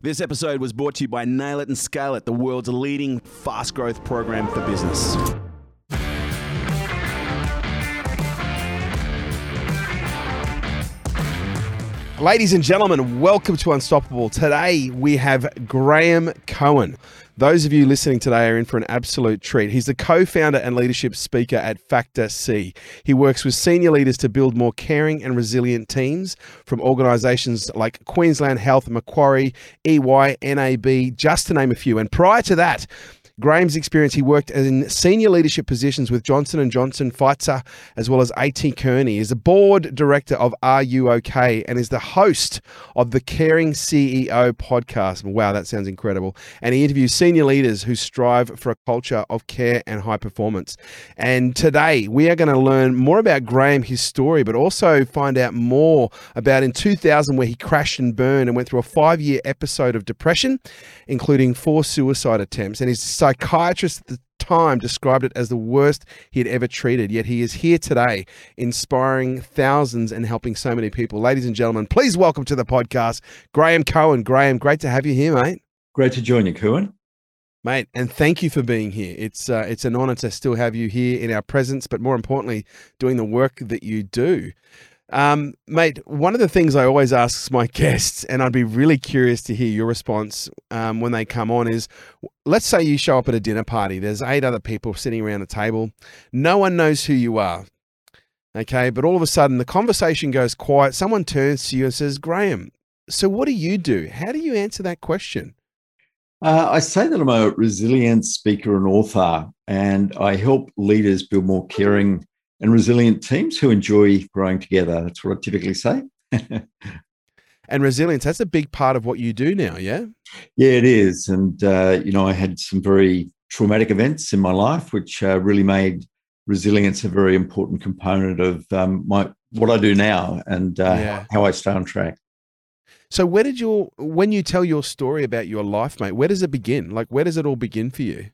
This episode was brought to you by Nail It and Scale It, the world's leading fast growth program for business. Ladies and gentlemen, welcome to Unstoppable. Today we have Graeme Cowan. Those of you listening today are in for an absolute treat. He's the co founder and leadership speaker at Factor C. He works with senior leaders to build more caring and resilient teams from organisations like Queensland Health, Macquarie, EY, NAB, just to name a few. And prior to that, Graeme's experience, he worked in senior leadership positions with Johnson & Johnson, Pfizer, as well as A.T. Kearney. He's a board director of R U OK and is the host of the Caring CEO podcast. Wow, that sounds incredible. And he interviews senior leaders who strive for a culture of care and high performance. And today we are going to learn more about Graham, his story, but also find out more about in 2000 where he crashed and burned and went through a five-year episode of depression, including four suicide attempts. And his psychiatrist at the time described it as the worst he had ever treated, yet he is here today, inspiring thousands and helping so many people. Ladies and gentlemen, please welcome to the podcast, Graeme Cowan. Graeme, great to have you here, mate. Great to join you, Kerwin. Mate, and thank you for being here. It's uh, it's an honor to still have you here in our presence, but more importantly, doing the work that you do. Um, mate, one of the things I always ask my guests, and I'd be really curious to hear your response um, when they come on, is let's say you show up at a dinner party. There's eight other people sitting around a table. No one knows who you are. Okay, but all of a sudden the conversation goes quiet. Someone turns to you and says, Graeme, so what do you do? How do you answer that question? Uh, I say that I'm a resilient speaker and author, and I help leaders build more caring and resilient teams who enjoy growing together. That's what I typically say. and resilience, that's a big part of what you do now, yeah? Yeah, it is. And, uh, you know, I had some very traumatic events in my life, which uh, really made resilience a very important component of um, my what I do now and uh, yeah. how I stay on track. So, where did your when you tell your story about your life, mate? Where does it begin? Like, where does it all begin for you?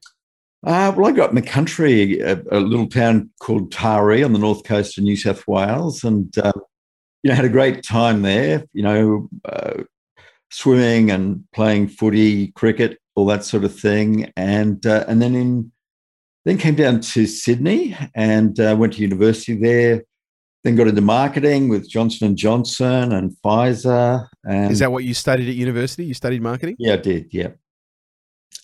Uh, well, I grew up in the country, a, a, little town called Taree on the north coast of New South Wales, and uh, you know had a great time there. You know, uh, swimming and playing footy, cricket, all that sort of thing, and uh, and then in then came down to Sydney and uh, went to university there. Then got into marketing with Johnson and Johnson and Pfizer. And is that what you studied at university? You studied marketing? Yeah, I did. Yeah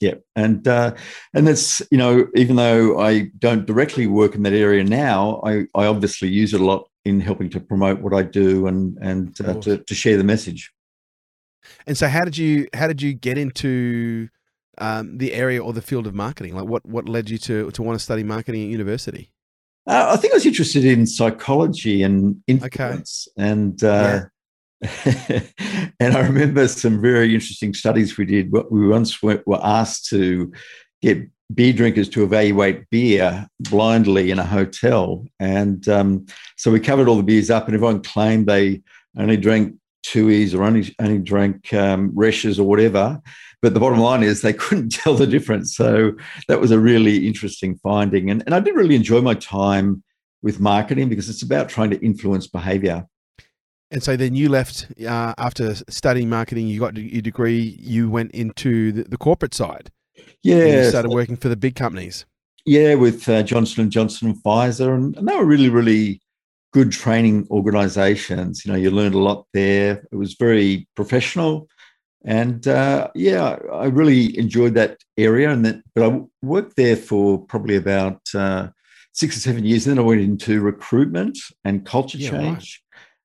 yeah. And uh, and that's you know even though i don't directly work in that area now i i obviously use it a lot in helping to promote what i do and and uh, to, to share the message. And so how did you how did you get into um, the area or the field of marketing? Like what what led you to to want to study marketing at university? Uh, i think i was interested in psychology and influence okay. and uh, and I remember some very interesting studies we did. We once were asked to get beer drinkers to evaluate beer blindly in a hotel. And um, so we covered all the beers up, and everyone claimed they only drank Tooheys or only, only drank um, Reschs or whatever. But the bottom line is they couldn't tell the difference. So that was a really interesting finding. And, and I did really enjoy my time with marketing because it's about trying to influence behavior. And so then you left uh, after studying marketing. You got your degree. You went into the, the corporate side. Yeah, you started working for the big companies. Yeah, with uh, Johnson and Johnson and Pfizer, and, and they were really, really good training organisations. You know, you learned a lot there. It was very professional, and uh, yeah, I really enjoyed that area. And that, but I worked there for probably about uh, six or seven years. And then I went into recruitment and culture yeah, change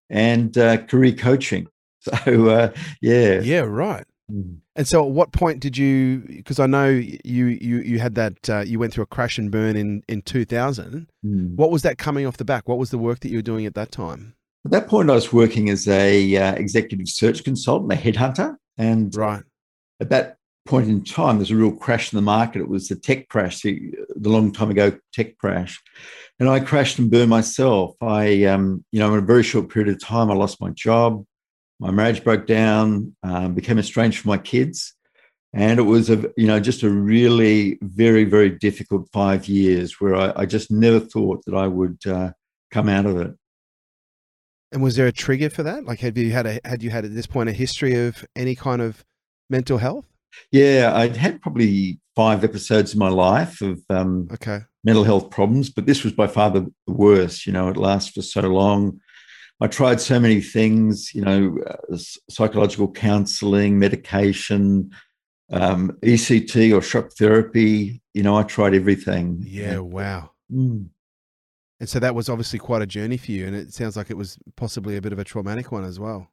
and uh, career coaching. So uh, yeah, yeah, right. Mm. And so, at what point did you? Because I know you you you had that uh, you went through a crash and burn in in two thousand. Mm. What was that coming off the back? What was the work that you were doing at that time? At that point, I was working as a uh, executive search consultant, a headhunter, and right at that point in time, there's a real crash in the market. It was the tech crash, the, the long time ago tech crash, and I crashed and burned myself. I, um, you know, in a very short period of time, I lost my job, my marriage broke down, um, became estranged from my kids, and it was a, you know, just a really very very difficult five years where I, I just never thought that I would uh, come out of it. And was there a trigger for that? Like, have you had a had you had at this point a history of any kind of mental health? Yeah, I'd had probably five episodes in my life of um, okay mental health problems, but this was by far the worst. You know, it lasted for so long. I tried so many things, you know, uh, psychological counseling, medication, um, ECT or shock therapy. You know, I tried everything. Yeah, wow. Mm. And so that was obviously quite a journey for you. And it sounds like it was possibly a bit of a traumatic one as well.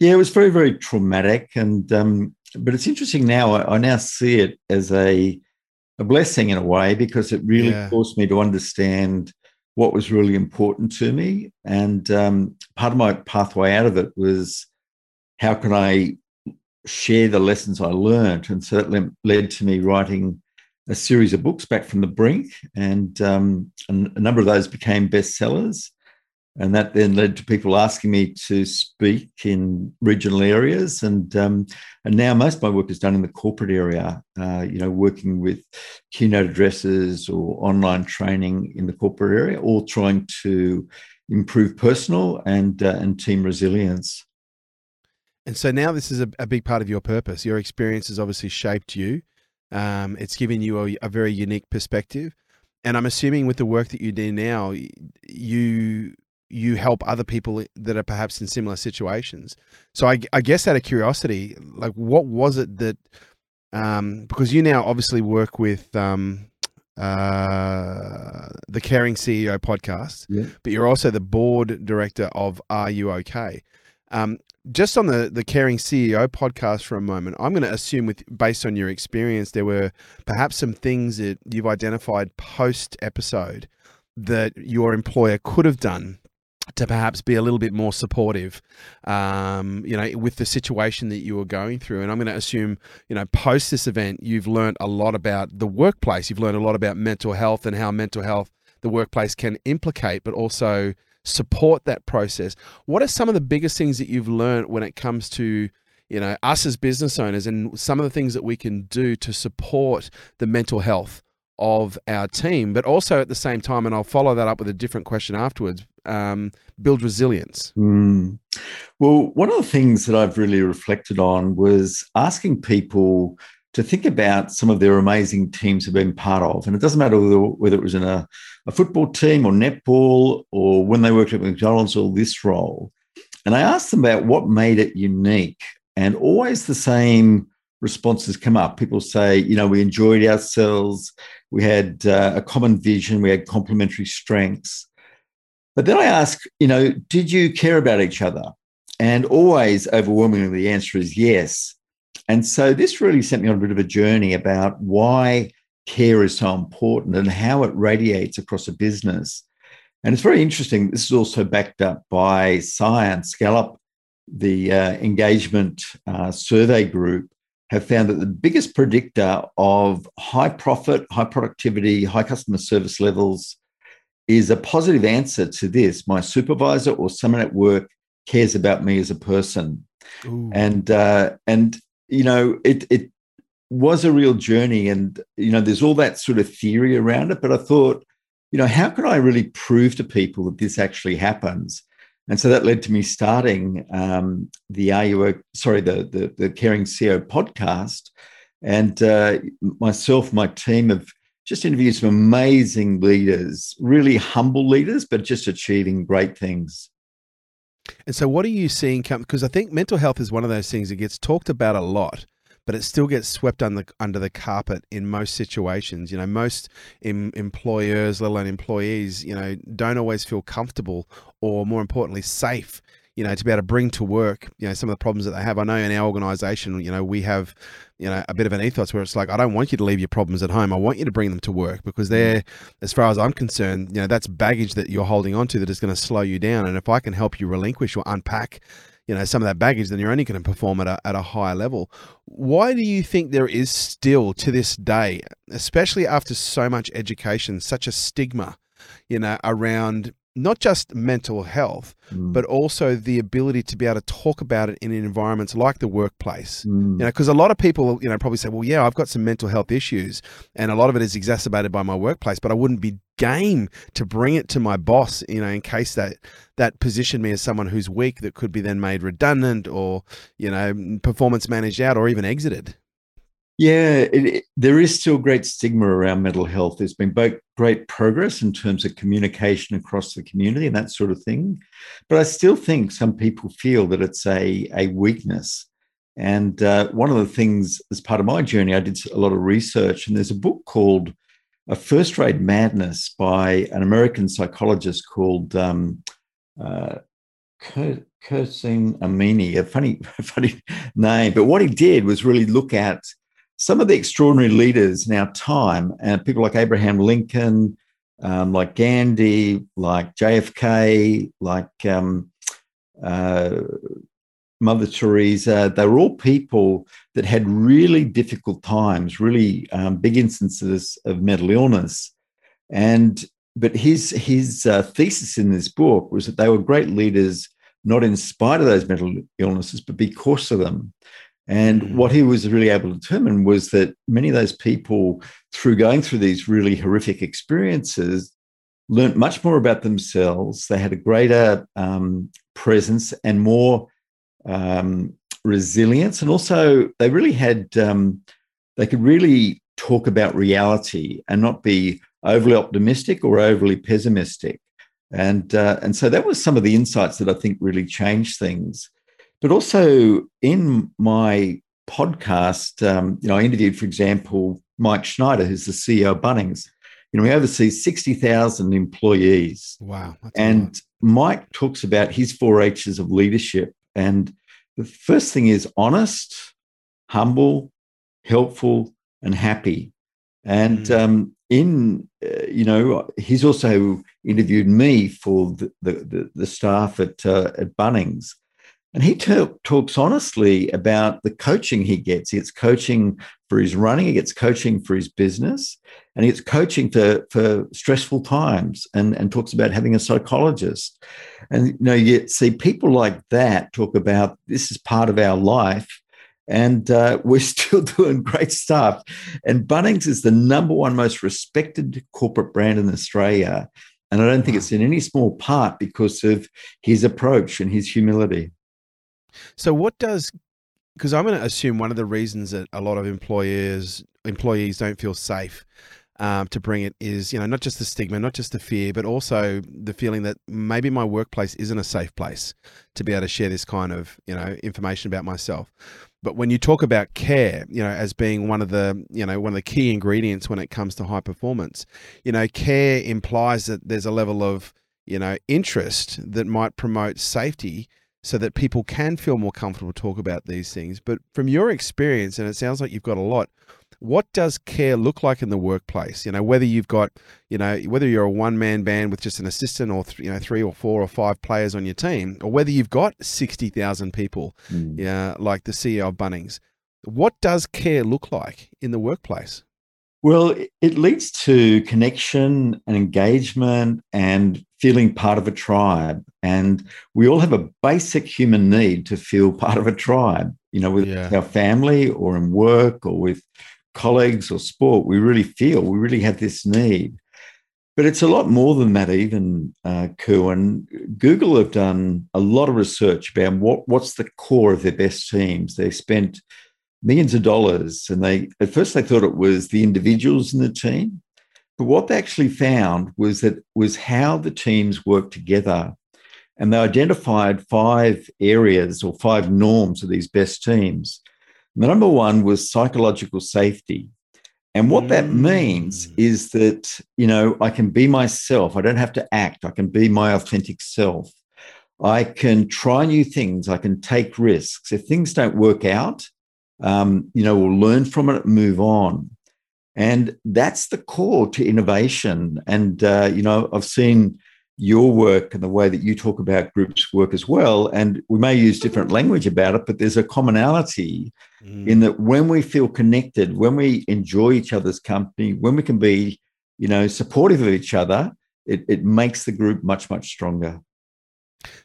Yeah, it was very, very traumatic. And, um, but it's interesting now, I, I now see it as a, a blessing in a way because it really yeah. forced me to understand what was really important to me. And um, part of my pathway out of it was how can I share the lessons I learned? And so that led to me writing a series of books back from the brink, and, um, and a number of those became bestsellers. And that then led to people asking me to speak in regional areas, and um, and now most of my work is done in the corporate area. Uh, you know, working with keynote addresses or online training in the corporate area, all trying to improve personal and uh, and team resilience. And so now this is a, a, big part of your purpose. Your experience has obviously shaped you. Um, it's given you a, a, very unique perspective, and I'm assuming with the work that you do now, you you help other people that are perhaps in similar situations. So I, I guess out of curiosity, like what was it that um, because you now obviously work with um, uh, the Caring CEO podcast, yeah. but you're also the board director of R U OK? Um, just on the the Caring CEO podcast for a moment, I'm going to assume, with based on your experience, there were perhaps some things that you've identified post episode that your employer could have done to perhaps be a little bit more supportive, um, you know, with the situation that you were going through. And I'm going to assume, you know, post this event, you've learned a lot about the workplace. You've learned a lot about mental health and how mental health the workplace can implicate, but also support that process. What are some of the biggest things that you've learned when it comes to you know us as business owners and some of the things that we can do to support the mental health of our team, but also at the same time, and I'll follow that up with a different question afterwards. Um, build resilience. Mm. Well, one of the things that I've really reflected on was asking people to think about some of their amazing teams have been part of. And it doesn't matter whether, whether it was in a, a, football team or netball or when they worked at McDonald's or this role. And I asked them about what made it unique. And always the same responses come up. People say, you know, we enjoyed ourselves, we had uh, a common vision, we had complementary strengths. But then I ask, you know, did you care about each other? And always overwhelmingly, the answer is yes. And so this really sent me on a bit of a journey about why care is so important and how it radiates across a business. And it's very interesting. This is also backed up by science. Gallup, the uh, engagement uh, survey group, have found that the biggest predictor of high profit, high productivity, high customer service levels is a positive answer to this. My supervisor or someone at work cares about me as a person. Ooh. And uh, and you know, it it was a real journey, and you know, there's all that sort of theory around it. But I thought, you know, how can I really prove to people that this actually happens? And so that led to me starting um, the RUO, sorry, the, the the Caring CEO podcast, and uh, myself, my team have just interviewed some amazing leaders, really humble leaders, but just achieving great things. And so, what are you seeing come? Because I think mental health is one of those things that gets talked about a lot, but it still gets swept under under the carpet in most situations. You know, most em, employers, let alone employees, you know, don't always feel comfortable or, more importantly, safe you know, to be able to bring to work, you know, some of the problems that they have. I know in our organization, you know, we have, you know, a bit of an ethos where it's like, I don't want you to leave your problems at home. I want you to bring them to work because mm. they're, as far as I'm concerned, you know, that's baggage that you're holding on to that is going to slow you down. And if I can help you relinquish or unpack, you know, some of that baggage, then you're only going to perform at a, at a higher level. Why do you think there is still to this day, especially after so much education, such a stigma, you know, around not just mental health, mm. but also the ability to be able to talk about it in environments like the workplace. Mm. You know, because a lot of people, you know, probably say, "Well, yeah, I've got some mental health issues, and a lot of it is exacerbated by my workplace, but I wouldn't be game to bring it to my boss, you know, in case that that positioned me as someone who's weak that could be then made redundant or, you know, performance managed out or even exited." Yeah, it, it, there is still great stigma around mental health. There's been both great progress in terms of communication across the community and that sort of thing. But I still think some people feel that it's a, a weakness. And uh, one of the things, as part of my journey, I did a lot of research, and there's a book called A First Rate Madness by an American psychologist called um, uh, Kurseen Amini, a funny, funny name. But what he did was really look at some of the extraordinary leaders in our time, and people like Abraham Lincoln, um, like Gandhi, like JFK, like um, uh, Mother Teresa, they were all people that had really difficult times, really um, big instances of mental illness. And but his his uh, thesis in this book was that they were great leaders, not in spite of those mental illnesses, but because of them. And mm. what he was really able to determine was that many of those people, through going through these really horrific experiences, learned much more about themselves. They had a greater um, presence and more um, resilience. And also, they really had, um, they could really talk about reality and not be overly optimistic or overly pessimistic. And, uh, and so that was some of the insights that I think really changed things. But also in my podcast, um, you know, I interviewed, for example, Mike Schneider, who's the CEO of Bunnings. You know, he oversees 60,000 employees. Wow. And Mike talks about his four H's of leadership. And the first thing is honest, humble, helpful, and happy. And mm. um, in, uh, you know, he's also interviewed me for the, the, the staff at, uh, at Bunnings. And he t- talks honestly about the coaching he gets. He gets coaching for his running, he gets coaching for his business, and he gets coaching for, for stressful times and, and talks about having a psychologist. And you know, you see people like that talk about this is part of our life. And uh, we're still doing great stuff. And Bunnings is the number one most respected corporate brand in Australia. And I don't think it's in any small part because of his approach and his humility. So what does because I'm going to assume one of the reasons that a lot of employers employees don't feel safe um, to bring it is you know not just the stigma, not just the fear, but also the feeling that maybe my workplace isn't a safe place to be able to share this kind of you know information about myself. But when you talk about care, you know, as being one of the you know one of the key ingredients when it comes to high performance, you know, care implies that there's a level of you know interest that might promote safety so that people can feel more comfortable to talk about these things. But from your experience, and it sounds like you've got a lot, what does care look like in the workplace? You know, whether you've got, you know, whether you're a one man band with just an assistant or, th- you know, three or four or five players on your team, or whether you've got 60,000 people, mm. yeah, like the CEO of Bunnings, what does care look like in the workplace? Well, it leads to connection and engagement and feeling part of a tribe. And we all have a basic human need to feel part of a tribe, you know, with yeah. our family or in work or with colleagues or sport. We really feel, we really have this need. But it's a lot more than that, even, uh, And Google have done a lot of research about what, what's the core of their best teams. They spent millions of dollars. And they at first they thought it was the individuals in the team. But what they actually found was that was how the teams work together. And they identified five areas or five norms of these best teams. And the number one was psychological safety. And what mm. that means is that, you know, I can be myself. I don't have to act. I can be my authentic self. I can try new things. I can take risks. If things don't work out, um, you know, we'll learn from it, move on. And that's the core to innovation. And, uh, you know, I've seen your work and the way that you talk about groups work as well. And we may use different language about it, but there's a commonality mm. in that when we feel connected, when we enjoy each other's company, when we can be, you know, supportive of each other, it, it makes the group much, much stronger.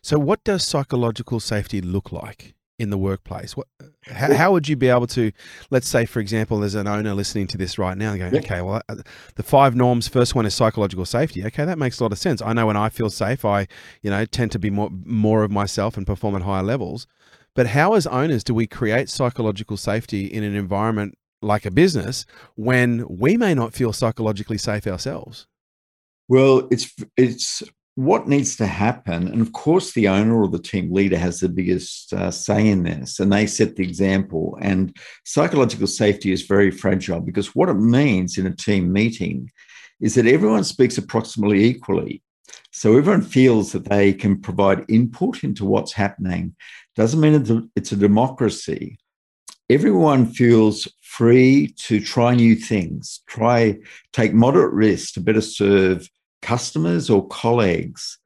So, what does psychological safety look like in the workplace? What, how, how, would you be able to, let's say, for example, there's an owner listening to this right now going, yeah. okay, well, uh, the five norms, first one is psychological safety. Okay, that makes a lot of sense. I know when I feel safe, I, you know, tend to be more, more of myself and perform at higher levels. But how, as owners, do we create psychological safety in an environment like a business when we may not feel psychologically safe ourselves? Well, it's it's what needs to happen, and of course, the owner or the team leader has the biggest uh, say in this, and they set the example. And psychological safety is very fragile because what it means in a team meeting is that everyone speaks approximately equally. So everyone feels that they can provide input into what's happening. Doesn't mean it's a democracy. Everyone feels free to try new things, try take moderate risks to better serve customers or colleagues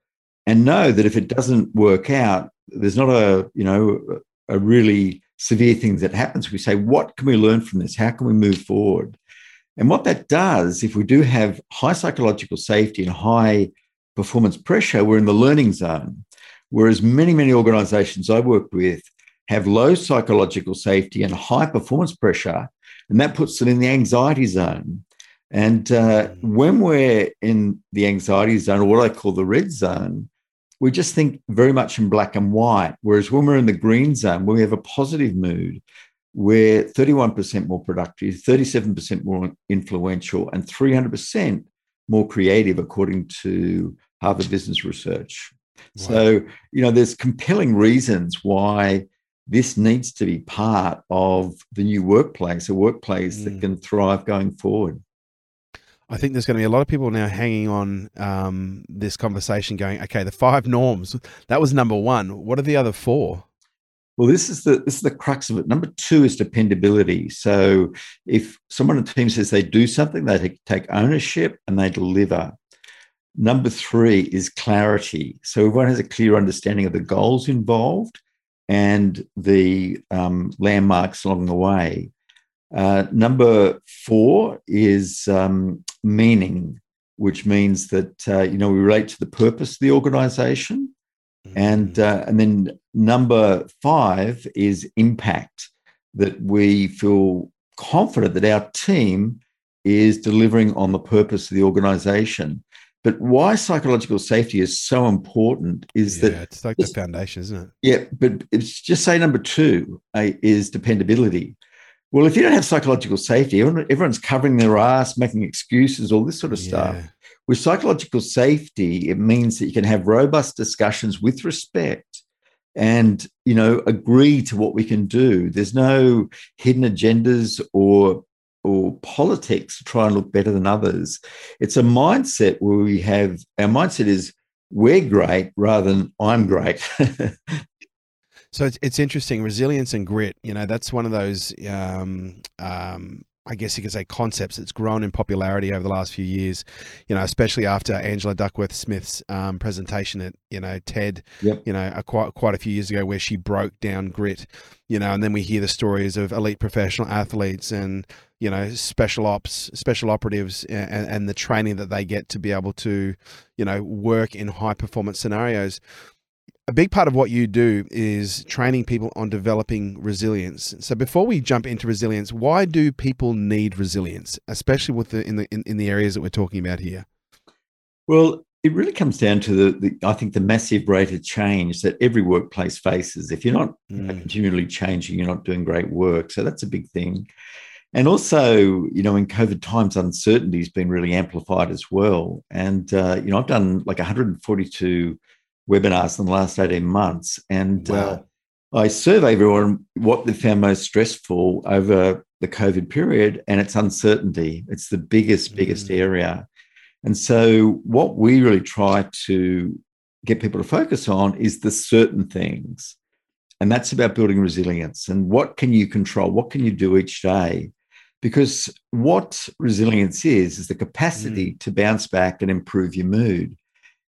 and know that if it doesn't work out, there's not a, you know, a really severe thing that happens. We say, what can we learn from this? How can we move forward? And what that does, if we do have high psychological safety and high performance pressure, we're in the learning zone. Whereas many, many organizations I work with have low psychological safety and high performance pressure, and that puts them in the anxiety zone. And uh, mm. when we're in the anxiety zone, or what I call the red zone, we just think very much in black and white. Whereas when we're in the green zone, where we have a positive mood, we're 31% more productive, 37% more influential, and 300% more creative, according to Harvard Business Research. Wow. So, you know, there's compelling reasons why this needs to be part of the new workplace, a workplace mm. that can thrive going forward. I think there's going to be a lot of people now hanging on um, this conversation, going, "Okay, the five norms. That was number one. What are the other four? Well, this is the this is the crux of it. Number two is dependability. So, if someone on the team says they do something, they take ownership and they deliver. Number three is clarity. So everyone has a clear understanding of the goals involved and the um, landmarks along the way. Uh, number four is um, meaning, which means that uh, you know we relate to the purpose of the organization, mm-hmm. and uh, and then number five is impact, that we feel confident that our team is delivering on the purpose of the organization. But why psychological safety is so important is yeah, that it's like the foundation, isn't it? Yeah, but it's just say number two uh, is dependability. Well, if you don't have psychological safety, everyone's covering their ass, making excuses, all this sort of yeah. stuff. With psychological safety, it means that you can have robust discussions with respect and you know agree to what we can do. There's no hidden agendas or or politics to try and look better than others. It's a mindset where we have our mindset is we're great rather than I'm great. So it's, it's interesting. Resilience and grit, you know, that's one of those, um, um, I guess you could say, concepts that's grown in popularity over the last few years, you know, especially after Angela Duckworth Smith's um, presentation at, you know, TED, yep. you know, a, quite, quite a few years ago where she broke down grit, you know, and then we hear the stories of elite professional athletes and, you know, special ops, special operatives, and, and the training that they get to be able to, you know, work in high performance scenarios a big part of what you do is training people on developing resilience. So before we jump into resilience, why do people need resilience, especially with the in the in, in the areas that we're talking about here? Well, it really comes down to the, the, I think the massive rate of change that every workplace faces. If you're not mm. continually changing, you're not doing great work. So that's a big thing. And also, you know, in COVID times, uncertainty has been really amplified as well. And uh, you know, I've done like 142 webinars in the last 18 months. And uh, wow. uh, I survey everyone what they found most stressful over the COVID period, and it's uncertainty. It's the biggest, biggest mm. area. And so, what we really try to get people to focus on is the certain things. And that's about building resilience and what can you control? What can you do each day? Because what resilience is, is the capacity mm. to bounce back and improve your mood.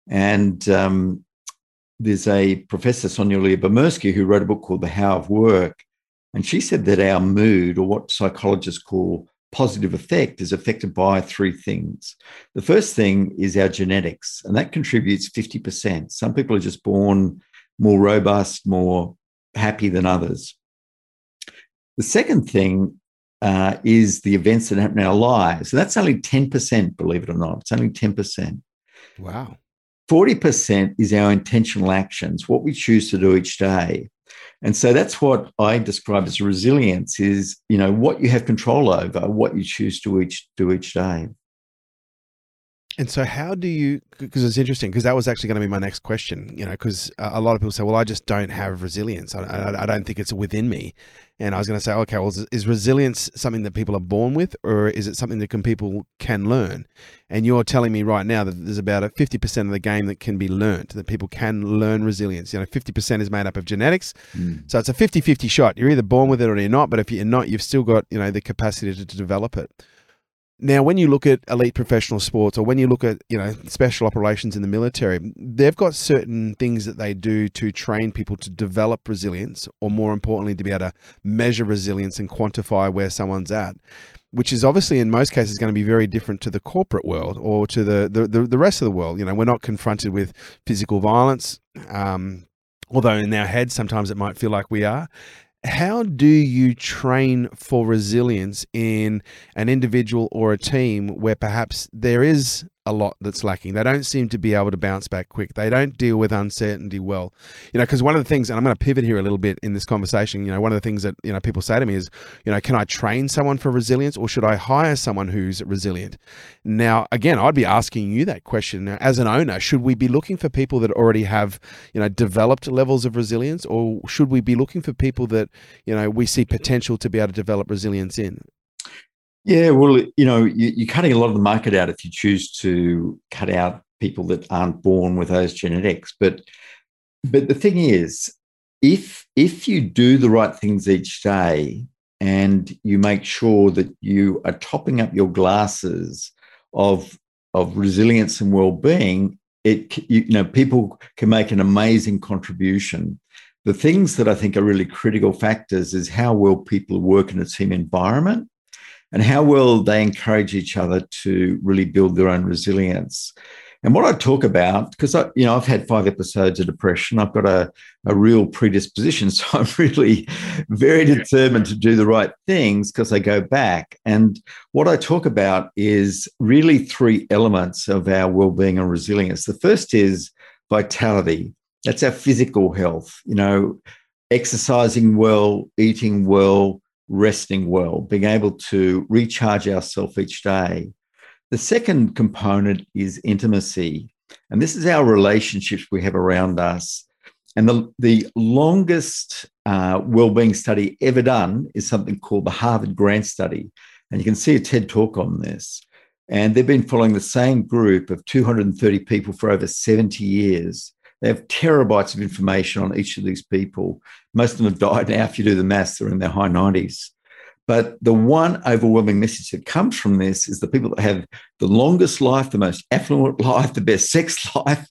And um, there's a professor, Sonja Lyubomirsky, who wrote a book called The How of Work. And she said that our mood, or what psychologists call positive affect is affected by three things. The first thing is our genetics, and that contributes 50%. Some people are just born more robust, more happy than others. The second thing uh, is the events that happen in our lives. And that's only 10%, believe it or not. It's only 10%. Wow. 40% is our intentional actions, what we choose to do each day. And so that's what I describe as resilience is, you know, what you have control over, what you choose to each do each day. And so, how do you? Because it's interesting. Because that was actually going to be my next question. You know, because a lot of people say, "Well, I just don't have resilience. I, I, I don't think it's within me." And I was going to say, okay, well, is resilience something that people are born with, or is it something that can people can learn? And you're telling me right now that there's about a 50% of the game that can be learned, that people can learn resilience. You know, 50% is made up of genetics. Mm. So it's a 50-50 shot. You're either born with it or you're not. But if you're not, you've still got, you know, the capacity to, to develop it. Now, when you look at elite professional sports or when you look at, you know, special operations in the military, they've got certain things that they do to train people to develop resilience or more importantly, to be able to measure resilience and quantify where someone's at, which is obviously in most cases going to be very different to the corporate world or to the, the, the, rest of the world. You know, we're not confronted with physical violence. Um, although in our heads sometimes it might feel like we are how do you train for resilience in an individual or a team where perhaps there is a lot that's lacking. They don't seem to be able to bounce back quick. They don't deal with uncertainty well. You know, because one of the things, and I'm going to pivot here a little bit in this conversation, you know, one of the things that, you know, people say to me is, you know, can I train someone for resilience or should I hire someone who's resilient? Now, again, I'd be asking you that question as an owner. Should we be looking for people that already have, you know, developed levels of resilience or should we be looking for people that, you know, we see potential to be able to develop resilience in? Yeah, well, you know, you, are cutting a lot of the market out if you choose to cut out people that aren't born with those genetics. But but the thing is, if if you do the right things each day and you make sure that you are topping up your glasses of of resilience and well-being, it you, you know people can make an amazing contribution. The things that I think are really critical factors is how well people work in a team environment and how well they encourage each other to really build their own resilience. And what I talk about, because I, you know, I've had five episodes of depression. I've got a, a real predisposition. So I'm really very determined to do the right things because I go back. And what I talk about is really three elements of our well-being and resilience. The first is vitality. That's our physical health, you know, exercising well, eating well, resting well, being able to recharge ourselves each day. The second component is intimacy. And this is our relationships we have around us. And the, the longest uh, well-being study ever done is something called the Harvard Grant Study. And you can see a TED talk on this. And they've been following the same group of 230 people for over 70 years. They have terabytes of information on each of these people. Most of them have died now. If you do the maths, they're in their high 90s. But the one overwhelming message that comes from this is the people that have the longest life, the most affluent life, the best sex life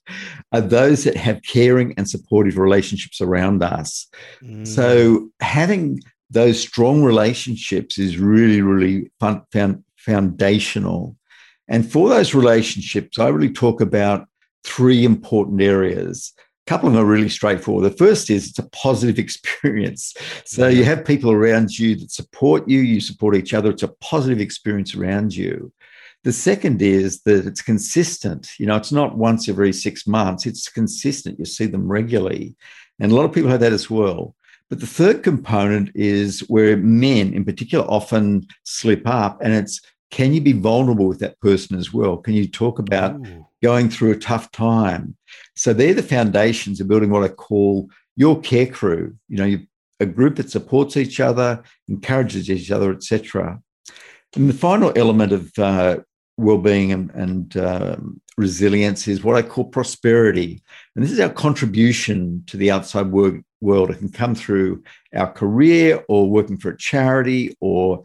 are those that have caring and supportive relationships around us. Mm. So having those strong relationships is really, really fun, found, foundational. And for those relationships, I really talk about three important areas. A couple of them are really straightforward. The first is it's a positive experience. So you have people around you that support you, you support each other. It's a positive experience around you. The second is that it's consistent. You know, it's not once every six months, it's consistent. You see them regularly. And a lot of people have that as well. But the third component is where men in particular often slip up, and it's can you be vulnerable with that person as well? Can you talk about Ooh going through a tough time. So they're the foundations of building what I call your care crew. You know, a group that supports each other, encourages each other, etc. And the final element of uh, well-being and, and um, resilience is what I call prosperity, and this is our contribution to the outside world. World it can come through our career, or working for a charity, or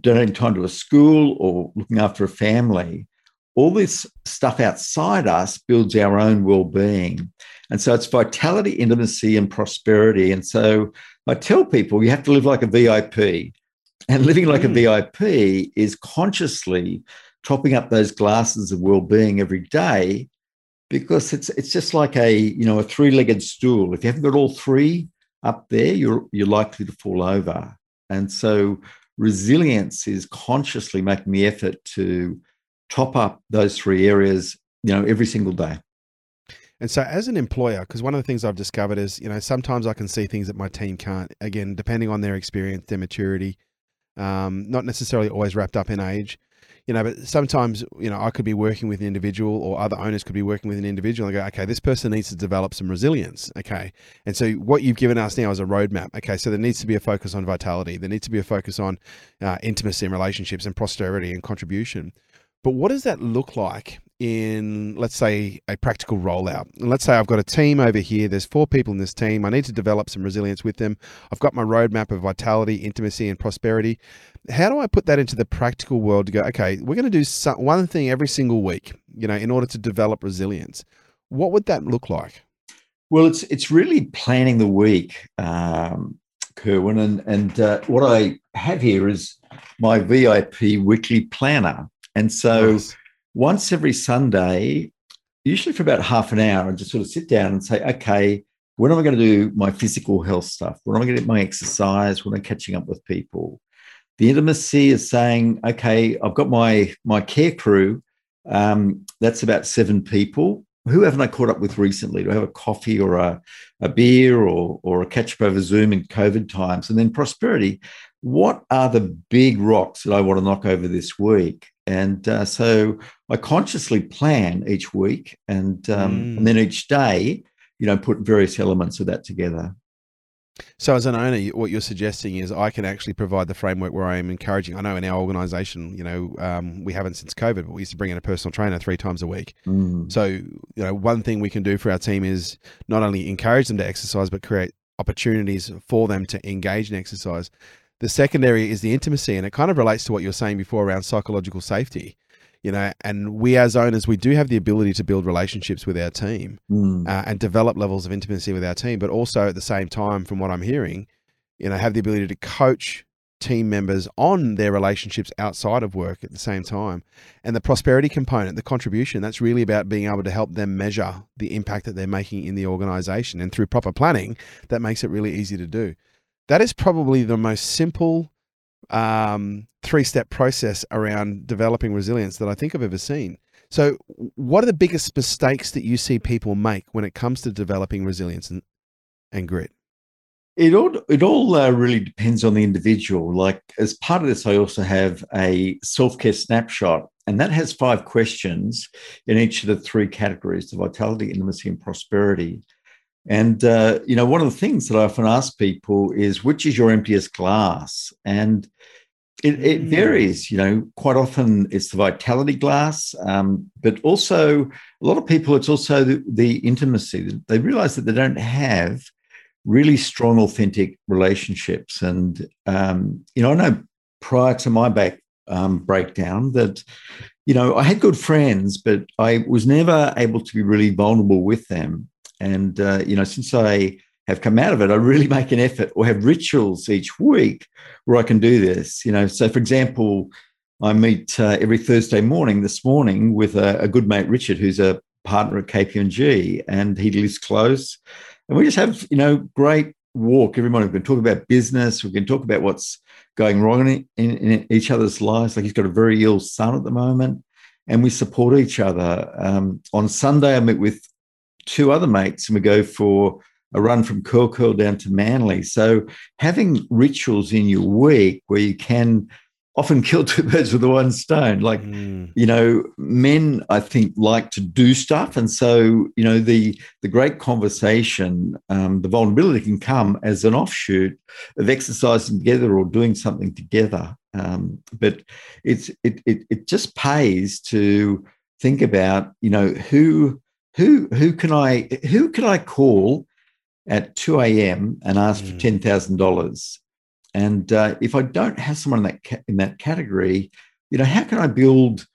donating time to a school, or looking after a family all this stuff outside us builds our own well-being and so it's vitality intimacy and prosperity and so i tell people you have to live like a vip And living like mm. a VIP is consciously topping up those glasses of well-being every day because it's it's just like a you know a three-legged stool. If you haven't got all three up there, you're you're likely to fall over. And so resilience is consciously making the effort to top up those three areas, you know, every single day. And so, as an employer, because one of the things I've discovered is, you know, sometimes I can see things that my team can't. Again, depending on their experience, their maturity, um, not necessarily always wrapped up in age, you know. But sometimes, you know, I could be working with an individual, or other owners could be working with an individual, and go, okay, this person needs to develop some resilience. Okay, and so what you've given us now is a roadmap. Okay, so there needs to be a focus on vitality. There needs to be a focus on uh, intimacy and relationships and prosperity and contribution. But what does that look like in, let's say, a practical rollout? And let's say I've got a team over here. There's four people in this team. I need to develop some resilience with them. I've got my roadmap of vitality, intimacy, and prosperity. How do I put that into the practical world to go, okay, we're going to do one thing every single week, you know, in order to develop resilience? What would that look like? Well, it's it's really planning the week, um, Kerwin, and and uh, what I have here is my VIP weekly planner. And so nice. once every Sunday, usually for about half an hour, I just sort of sit down and say, okay, when am I going to do my physical health stuff? When am I going to get my exercise? When am I'm catching up with people? The intimacy is saying, okay, I've got my my care crew. Um, that's about seven people. Who haven't I caught up with recently? Do I have a coffee or a, a beer or or a catch up over Zoom in COVID times? And then prosperity. What are the big rocks that I want to knock over this week? And uh, so I consciously plan each week and, um, mm. and then each day, you know, put various elements of that together. So, as an owner, what you're suggesting is I can actually provide the framework where I am encouraging. I know in our organisation, you know, um, we haven't since COVID, but we used to bring in a personal trainer three times a week. Mm. So, you know, one thing we can do for our team is not only encourage them to exercise, but create opportunities for them to engage in exercise. The second area is the intimacy, and it kind of relates to what you were saying before around psychological safety. You know, and we as owners, we do have the ability to build relationships with our team mm. uh, and develop levels of intimacy with our team, but also at the same time, from what I'm hearing, you know, have the ability to coach team members on their relationships outside of work at the same time. And the prosperity component, the contribution, that's really about being able to help them measure the impact that they're making in the organization. And through proper planning, that makes it really easy to do that is probably the most simple um, three step process around developing resilience that I think I've ever seen. So, what are the biggest mistakes that you see people make when it comes to developing resilience and, and grit? It all it all uh, really depends on the individual. Like as part of this, I also have a self care snapshot, and that has five questions in each of the three categories: the vitality, intimacy, and prosperity. And, uh, you know, one of the things that I often ask people is which is your emptiest glass? And it, it mm. varies, you know, quite often it's the vitality glass, um, but also a lot of people, it's also the, the intimacy. They realize that they don't have really strong, authentic relationships. And, um, you know, I know prior to my back um, breakdown that, you know, I had good friends, but I was never able to be really vulnerable with them. And, uh, you know, since I have come out of it, I really make an effort or have rituals each week where I can do this. You know, so for example, I meet uh, every Thursday morning this morning with a, a, good mate, Richard, who's a partner at KPMG, and he lives close. And we just have, you know, great walk every morning. We can talk about business. We can talk about what's going wrong in, in, in each other's lives. Like he's got a very ill son at the moment, and we support each other. Um, on Sunday, I meet with two other mates and we go for a run from Curl Curl down to Manly. So having rituals in your week where you can often kill two birds with one stone. Like, mm. you know, men I think like to do stuff, and so you know the the great conversation, um, the vulnerability can come as an offshoot of exercising together or doing something together. Um, but it's it, it it just pays to think about you know who who who can I who can I call at 2 a.m. and ask mm. for ten thousand dollars? And uh, if I don't have someone in that ca- in that category, you know, how can I build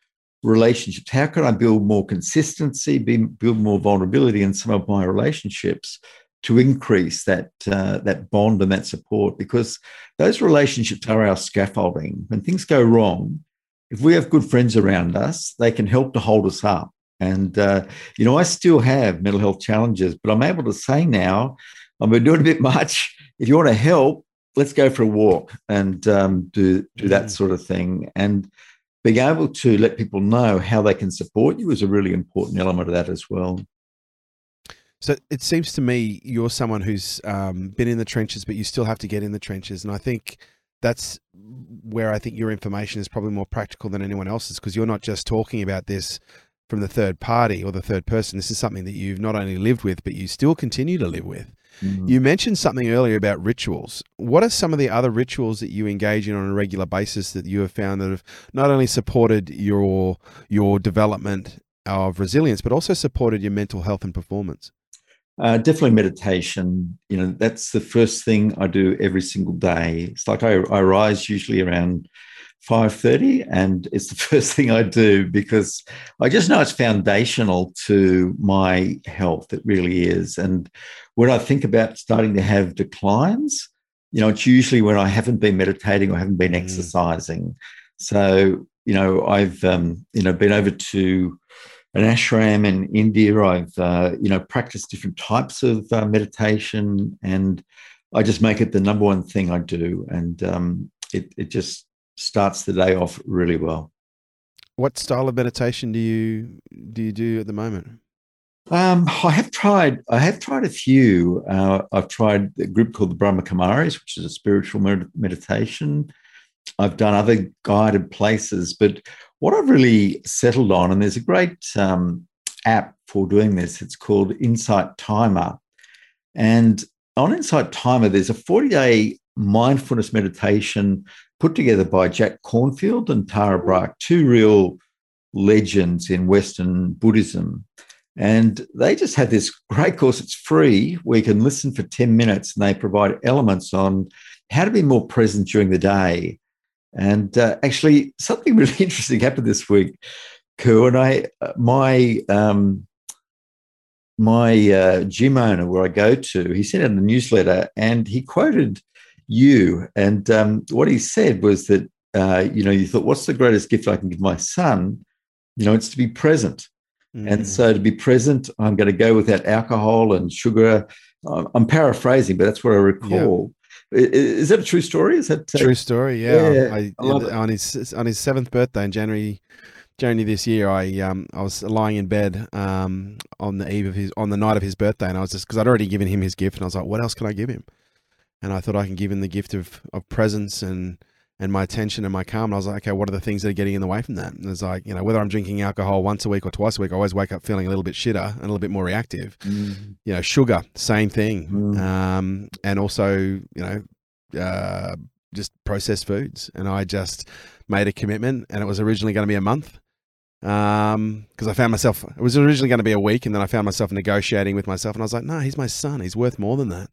relationships? How can I build more consistency, be, build more vulnerability in some of my relationships to increase that uh, that bond and that support because those relationships are our scaffolding. When things go wrong, if we have good friends around us, they can help to hold us up. And uh, you know, I still have mental health challenges, but I'm able to say now, I've been doing a bit much. If you want to help, let's go for a walk and um, do do that mm. sort of thing. And being able to let people know how they can support you is a really important element of that as well. So it seems to me you're someone who's um, been in the trenches, but you still have to get in the trenches. And I think that's where I think your information is probably more practical than anyone else's because you're not just talking about this from the third party or the third person. This is something that you've not only lived with, but you still continue to live with. Mm-hmm. You mentioned something earlier about rituals. What are some of the other rituals that you engage in on a regular basis that you have found that have not only supported your your development of resilience, but also supported your mental health and performance? Uh, definitely meditation. You know, that's the first thing I do every single day. It's like I, I rise usually around 5.30 and it's the first thing i do because i just know it's foundational to my health it really is and when i think about starting to have declines you know it's usually when i haven't been meditating or haven't been mm. exercising so you know i've um, you know been over to an ashram in India. I've uh, you know practiced different types of uh, meditation, and I just make it the number one thing I do, and um, it it just starts the day off really well. What style of meditation do you do you do at the moment? Um, I have tried. I have tried a few. Uh, I've tried a group called the Brahma Kumaris, which is a spiritual med- meditation. I've done other guided places, but what I've really settled on, and there's a great um, app for doing this. It's called Insight Timer, and on Insight Timer, there's a 40 day mindfulness meditation put together by Jack Kornfield and Tara Brach, two real legends in Western Buddhism. And they just have this great course. It's free We can listen for 10 minutes and they provide elements on how to be more present during the day. And uh, actually, something really interesting happened this week. Koo and I, uh, my um, my uh, gym owner where I go to, he sent out a newsletter and he quoted you. And um, what he said was that, uh, you know, you thought, what's the greatest gift I can give my son? You know, it's to be present. Mm. And so to be present, I'm going to go without alcohol and sugar. I'm paraphrasing, but that's what I recall. Yeah. Is that a true story? Is that uh, true story? Yeah, yeah I, I on his on his seventh birthday in January, January this year, I um I was lying in bed um on the eve of his on the night of his birthday, and I was just because I'd already given him his gift, and I was like, what else can I give him? And I thought I can give him the gift of, of presence and and my attention and my calm. And I was like, okay, what are the things that are getting in the way from that? And it's like, you know, whether I'm drinking alcohol once a week or twice a week, I always wake up feeling a little bit shitter and a little bit more reactive. Mm. You know, sugar, same thing. Mm. Um, and also, you know, uh, just processed foods. And I just made a commitment, and it was originally going to be a month because um, I found myself. It was originally going to be a week, and then I found myself negotiating with myself, and I was like, no, he's my son. He's worth more than that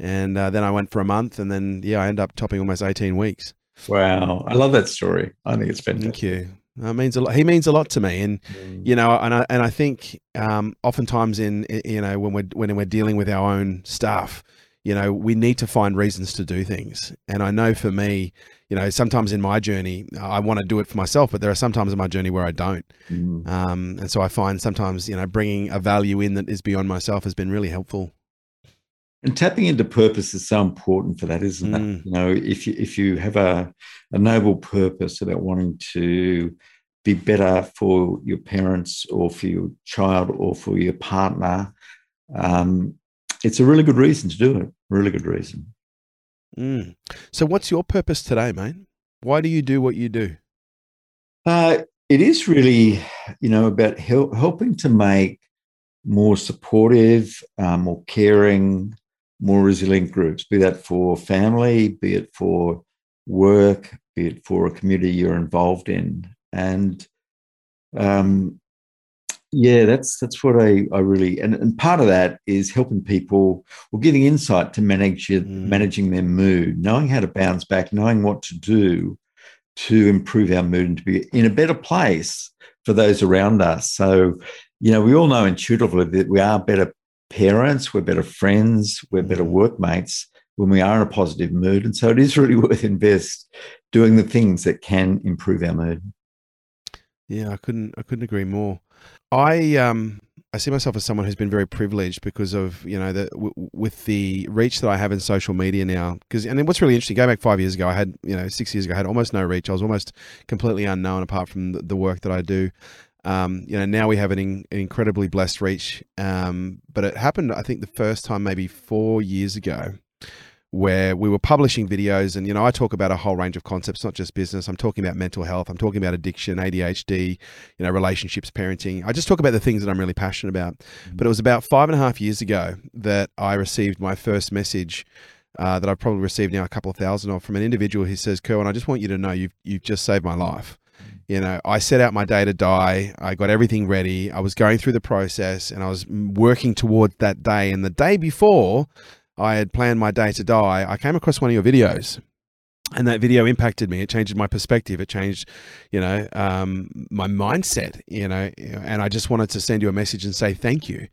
and uh, then I went for a month, and then yeah, I ended up topping almost eighteen weeks. Wow, I love that story. I think it's fantastic. Thank you. That means a lot. He means a lot to me, and mm. you know, and I and I think um, oftentimes in you know when we're when we're dealing with our own stuff, you know, we need to find reasons to do things. And I know for me, you know, sometimes in my journey, I want to do it for myself, but there are sometimes in my journey where I don't. Mm. Um, and so I find sometimes, you know, bringing a value in that is beyond myself has been really helpful. And tapping into purpose is so important for that, isn't mm. it? You know, if you if you have a, a noble purpose about wanting to be better for your parents or for your child or for your partner, um, it's a really good reason to do it. Really good reason. Mm. So, what's your purpose today, mate? Why do you do what you do? Uh, it is really, you know, about help, helping to make more supportive, uh, more caring, more resilient groups, be that for family, be it for work, be it for a community you're involved in. And um, yeah, that's that's what I, I really and, and part of that is helping people or giving insight to manage mm. managing their mood, knowing how to bounce back, knowing what to do to improve our mood and to be in a better place for those around us. So, you know, we all know intuitively that we are better parents, we're better friends, we're better mm. workmates when we are in a positive mood. And so it is really worth invest doing the things that can improve our mood. Yeah, I couldn't I couldn't agree more. I um I see myself as someone who's been very privileged because of you know the w- with the reach that I have in social media now. Because and then what's really interesting, go back five years ago, I had you know six years ago, I had almost no reach. I was almost completely unknown apart from the, the work that I do. Um, you know, now we have an, in, an incredibly blessed reach. Um, but it happened, I think, the first time maybe four years ago where we were publishing videos and you know I talk about a whole range of concepts not just business I'm talking about mental health I'm talking about addiction ADHD you know relationships parenting I just talk about the things that I'm really passionate about mm-hmm. but it was about five and a half years ago that I received my first message uh, that I've probably received now a couple of thousand of from an individual who says Kerwin I just want you to know you've you've just saved my life you know I set out my day to die I got everything ready I was going through the process and I was working toward that day and the day before I had planned my day to die, I came across one of your videos. And that video impacted me. It changed my perspective. It changed, you know, um, my mindset. You know, and I just wanted to send you a message and say thank you.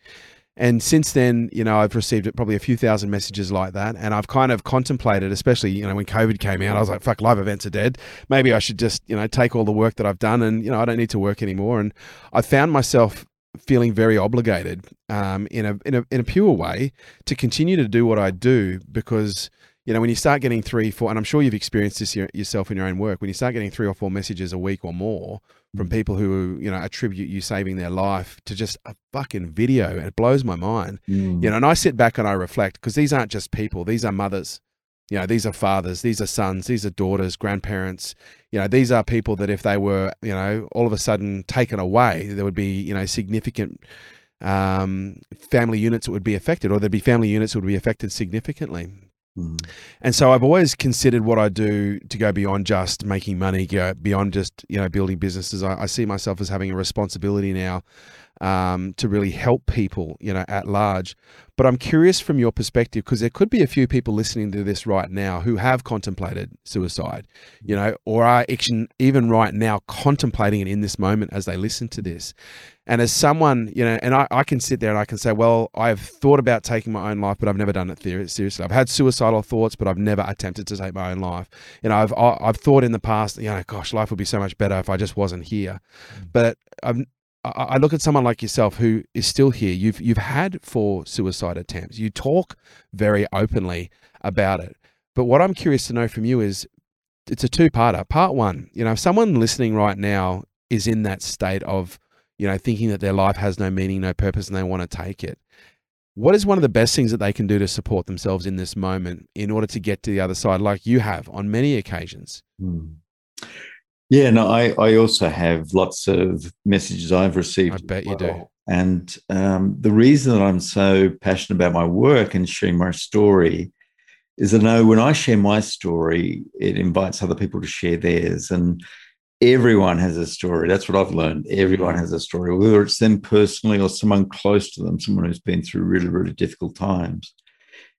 And since then, you know, I've received probably a few thousand messages like that. And I've kind of contemplated, especially, you know, when COVID came out, I was like, fuck, live events are dead. Maybe I should just, you know, take all the work that I've done and, you know, I don't need to work anymore. And I found myself feeling very obligated um, in a in a in a pure way to continue to do what I do because you know when you start getting three four and I'm sure you've experienced this yourself in your own work when you start getting three or four messages a week or more from mm. people who you know attribute you saving their life to just a fucking video it blows my mind mm. you know and I sit back and I reflect because these aren't just people these are mothers you know, these are fathers, these are sons, these are daughters, grandparents. You know, these are people that if they were, you know, all of a sudden taken away, there would be, you know, significant um, family units that would be affected, or there'd be family units that would be affected significantly. Mm. And so I've always considered what I do to go beyond just making money, go beyond just you know building businesses. I, I see myself as having a responsibility now um, to really help people, you know, at large. But I'm curious from your perspective because there could be a few people listening to this right now who have contemplated suicide, you know, or are even right now contemplating it in this moment as they listen to this. And as someone, you know, and I, I can sit there and I can say, well, I've thought about taking my own life, but I've never done it seriously. I've had suicidal thoughts, but I've never attempted to take my own life. You know, I've I've thought in the past, you know, gosh, life would be so much better if I just wasn't here. Mm. But I've I look at someone like yourself who is still here. You've you've had four suicide attempts. You talk very openly about it. But what I'm curious to know from you is it's a two-parter. Part one, you know, if someone listening right now is in that state of, you know, thinking that their life has no meaning, no purpose, and they want to take it, what is one of the best things that they can do to support themselves in this moment in order to get to the other side, like you have on many occasions? Hmm. Yeah, no, I, I also have lots of messages I've received. I bet well. you do. And um, the reason that I'm so passionate about my work and sharing my story is I know when I share my story, it invites other people to share theirs. And everyone has a story. That's what I've learned. Everyone has a story, whether it's them personally or someone close to them, someone who's been through really, really difficult times.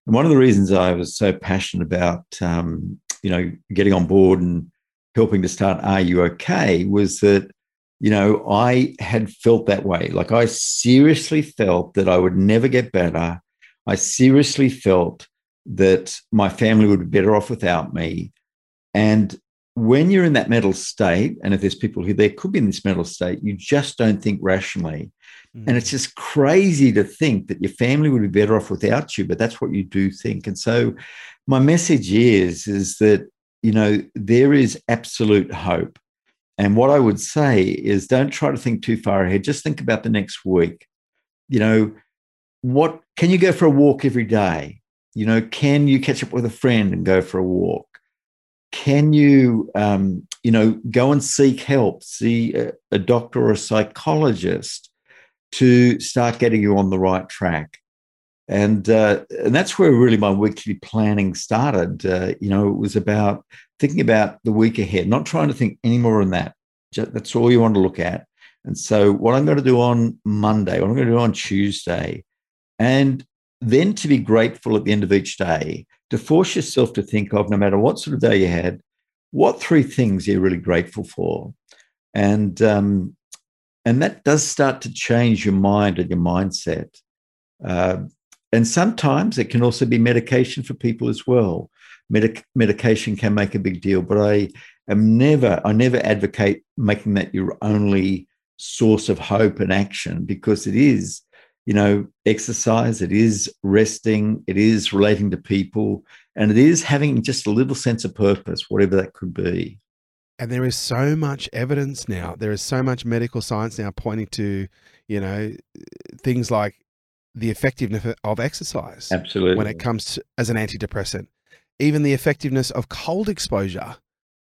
And one of the reasons I was so passionate about, um, you know, getting on board and helping to start R U OK was that, you know, I had felt that way. Like I seriously felt that I would never get better. I seriously felt that my family would be better off without me. And when you're in that mental state, and if there's people who there could be in this mental state, you just don't think rationally. Mm. And it's just crazy to think that your family would be better off without you, but that's what you do think. And so my message is, is that you know, there is absolute hope. And what I would say is don't try to think too far ahead. Just think about the next week. You know, what can you go for a walk every day? You know, can you catch up with a friend and go for a walk? Can you, um, you know, go and seek help, see a, a doctor or a psychologist to start getting you on the right track? And uh, and that's where really my weekly planning started. Uh, you know, it was about thinking about the week ahead, not trying to think any more than that. Just, that's all you want to look at. And so, what I'm going to do on Monday, what I'm going to do on Tuesday, and then to be grateful at the end of each day, to force yourself to think of no matter what sort of day you had, what three things you're really grateful for, and um, and that does start to change your mind and your mindset. Uh, and sometimes it can also be medication for people as well. Medic- medication can make a big deal, but I am never, I never advocate making that your only source of hope and action because it is, you know, exercise, it is resting, it is relating to people, and it is having just a little sense of purpose, whatever that could be. And there is so much evidence now. There is so much medical science now pointing to, you know, things like the effectiveness of exercise. Absolutely. When it comes to, as an antidepressant, even the effectiveness of cold exposure,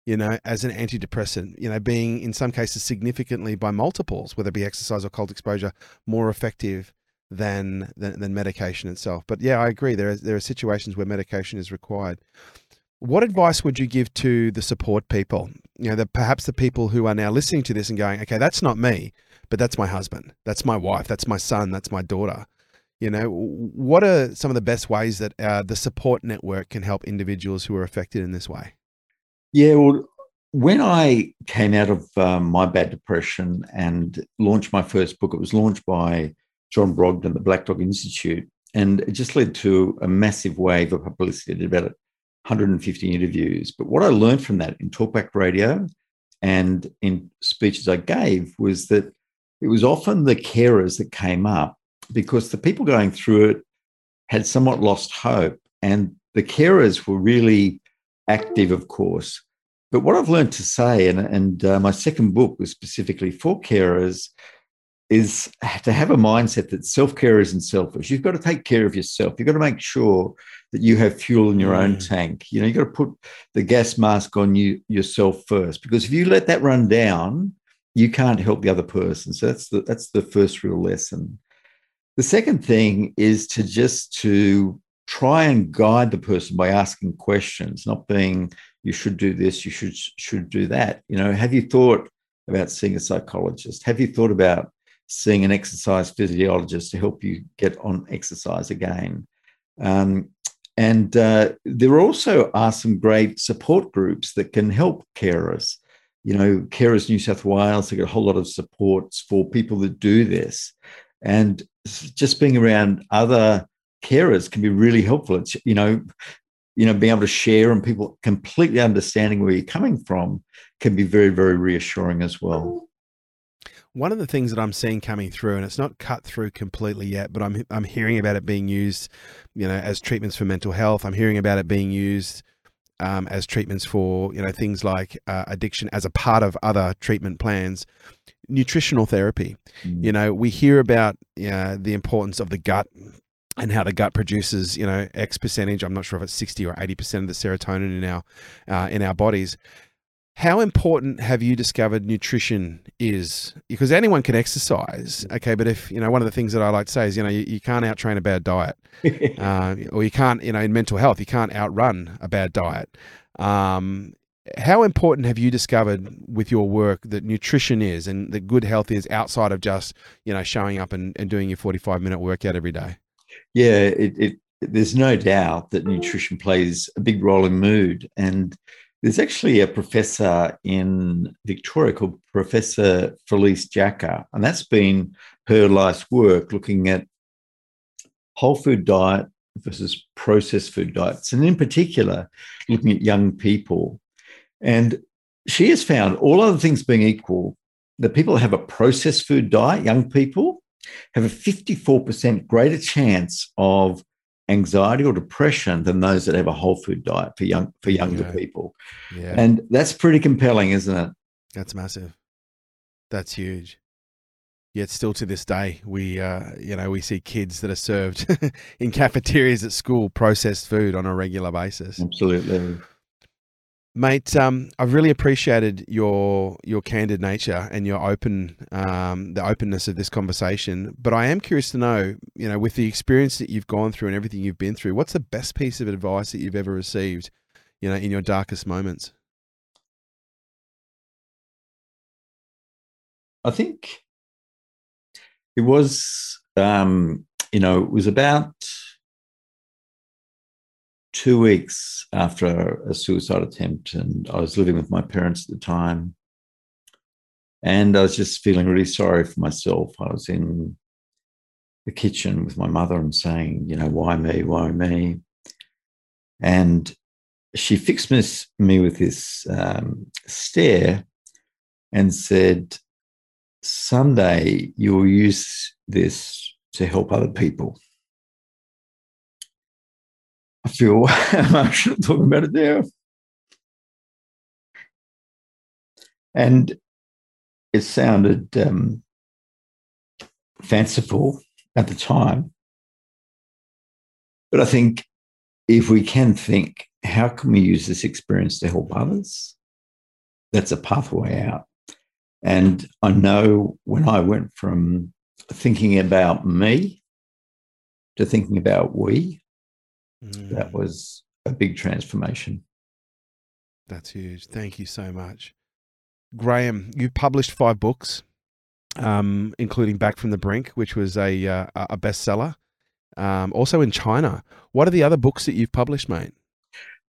you know, as an antidepressant, you know, being in some cases significantly by multiples, whether it be exercise or cold exposure, more effective than than, than medication itself. But yeah, I agree. There are, there are situations where medication is required. What advice would you give to the support people? You know, the, perhaps the people who are now listening to this and going, okay, that's not me, but that's my husband, that's my wife, that's my son, that's my daughter. You know, what are some of the best ways that uh, the support network can help individuals who are affected in this way? Yeah, well, when I came out of um, my bad depression and launched my first book, it was launched by John Brogden, the Black Dog Institute, and it just led to a massive wave of publicity. I did about 150 interviews. But what I learned from that in talkback radio and in speeches I gave was that it was often the carers that came up because the people going through it had somewhat lost hope. And the carers were really active, of course. But what I've learned to say, and, and uh, my second book was specifically for carers, is to have a mindset that self care isn't selfish. You've got to take care of yourself. You've got to make sure that you have fuel in your mm. own tank. You know, you've got to put the gas mask on you yourself first, because if you let that run down, you can't help the other person. So that's the that's the first real lesson. The second thing is to just to try and guide the person by asking questions, not being you should do this, you should should do that. You know, have you thought about seeing a psychologist? Have you thought about seeing an exercise physiologist to help you get on exercise again? Um, and uh, there also are some great support groups that can help carers. You know, Carers New South Wales, they get a whole lot of supports for people that do this. And just being around other carers can be really helpful. It's, you know, you know, being able to share and people completely understanding where you're coming from can be very, very reassuring as well. One of the things that I'm seeing coming through, and it's not cut through completely yet, but I'm I'm hearing about it being used, you know, as treatments for mental health. I'm hearing about it being used um, as treatments for you know things like uh, addiction as a part of other treatment plans nutritional therapy. Mm. You know, we hear about you know, the importance of the gut and how the gut produces, you know, X percentage. I'm not sure if it's 60 or 80 percent of the serotonin in our uh, in our bodies. How important have you discovered nutrition is? Because anyone can exercise, okay, but if you know, one of the things that I like to say is, you know, you, you can't outtrain a bad diet, uh, or you can't, you know, in mental health, you can't outrun a bad diet. Um, how important have you discovered with your work that nutrition is and that good health is outside of just you know showing up and, and doing your 45 minute workout every day yeah it, it there's no doubt that nutrition plays a big role in mood and there's actually a professor in Victoria called Professor Felice Jacka, and that's been her life's work looking at whole food diet versus processed food diets, and in particular, looking at young people. And she has found, all other things being equal, that people who have a processed food diet, young people, have a 54% greater chance of anxiety or depression than those that have a whole food diet for young for younger yeah. people. Yeah. And that's pretty compelling, isn't it? That's massive. That's huge. Yet still to this day, we uh, you know we see kids that are served in cafeterias at school processed food on a regular basis. Absolutely. Mate, um, I've really appreciated your your candid nature and your open um, the openness of this conversation. But I am curious to know, you know, with the experience that you've gone through and everything you've been through, what's the best piece of advice that you've ever received, you know, in your darkest moments? I think it was, um, you know, it was about two weeks after a suicide attempt, and I was living with my parents at the time. And I was just feeling really sorry for myself. I was in the kitchen with my mother and saying, you know, why me? Why me? And she fixed me with this um, stare and said, someday you'll use this to help other people. I feel emotional talking about it now. And it sounded um, fanciful at the time. But I think if we can think, how can we use this experience to help others? That's a pathway out. And I know when I went from thinking about me to thinking about we, mm. that was a big transformation. That's huge. Thank you so much. Graeme, you published five books, um, including Back from the Brink, which was a, uh, a bestseller. Um, also in China. What are the other books that you've published, mate?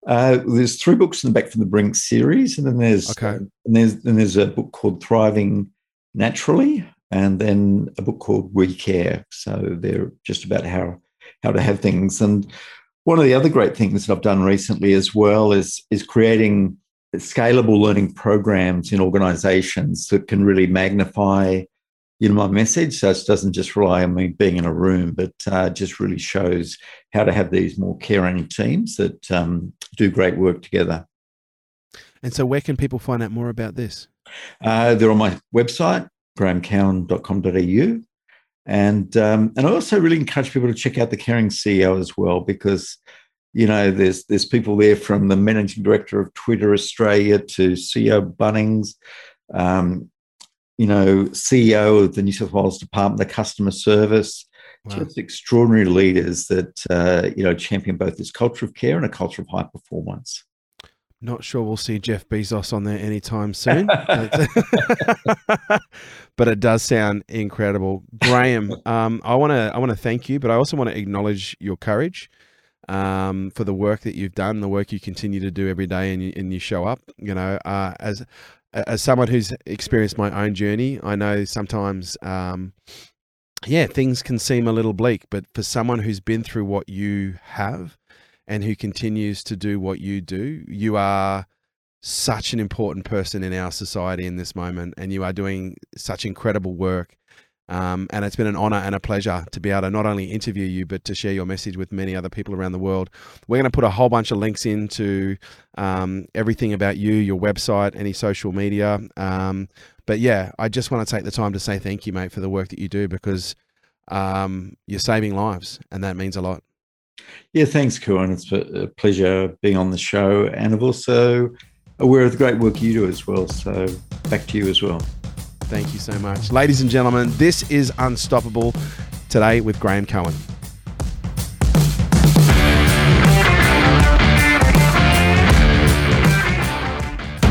Uh, there's three books in the Back from the Brink series, and then there's okay. Uh, and there's and there's a book called Thriving Naturally, and then a book called We Care. So they're just about how how to have things. And one of the other great things that I've done recently as well is is creating scalable learning programs in organizations that can really magnify you know my message. So it doesn't just rely on me being in a room but uh, just really shows how to have these more caring teams that um, do great work together. And so where can people find out more about this? Uh, they're on my website graemecowan.com.au and um, and I also really encourage people to check out the Caring CEO as well because you know, there's there's people there from the managing director of Twitter Australia to CEO Bunnings, um, you know, CEO of the New South Wales Department of Customer Service. Wow. Just extraordinary leaders that uh, you know champion both this culture of care and a culture of high performance. Not sure we'll see Jeff Bezos on there anytime soon, but, it does sound incredible. Graeme, um, I want to I want to thank you, but I also want to acknowledge your courage um, for the work that you've done, the work you continue to do every day, and you, and you show up. You know, uh, as as someone who's experienced my own journey, I know sometimes, um, yeah, things can seem a little bleak, but for someone who's been through what you have and who continues to do what you do, you are such an important person in our society in this moment, and you are doing such incredible work. Um, and it's been an honor and a pleasure to be able to not only interview you, but to share your message with many other people around the world. We're going to put a whole bunch of links into um, everything about you, your website, any social media. Um, but yeah, I just want to take the time to say thank you, mate, for the work that you do because um, you're saving lives, and that means a lot. Yeah, thanks, Kerwin. It's a pleasure being on the show, and I've also aware of the great work you do as well. So back to you as well. Thank you so much. Ladies and gentlemen, this is Unstoppable today with Graeme Cowan.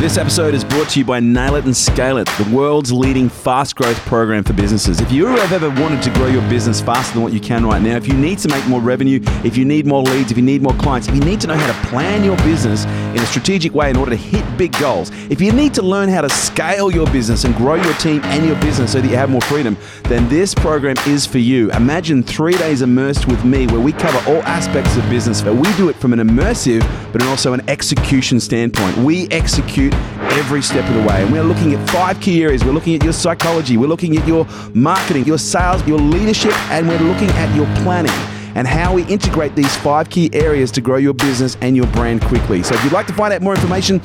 This episode is brought to you by Nail It and Scale It, the world's leading fast growth program for businesses. If you have ever wanted to grow your business faster than what you can right now, if you need to make more revenue, if you need more leads, if you need more clients, if you need to know how to plan your business in a strategic way in order to hit big goals, if you need to learn how to scale your business and grow your team and your business so that you have more freedom, then this program is for you. Imagine three days immersed with me where we cover all aspects of business, but we do it from an immersive but also an execution standpoint. We execute every step of the way. And we're looking at five key areas. We're looking at your psychology, we're looking at your marketing, your sales, your leadership, and we're looking at your planning and how we integrate these five key areas to grow your business and your brand quickly. So if you'd like to find out more information,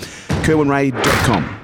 kerwinrae.com.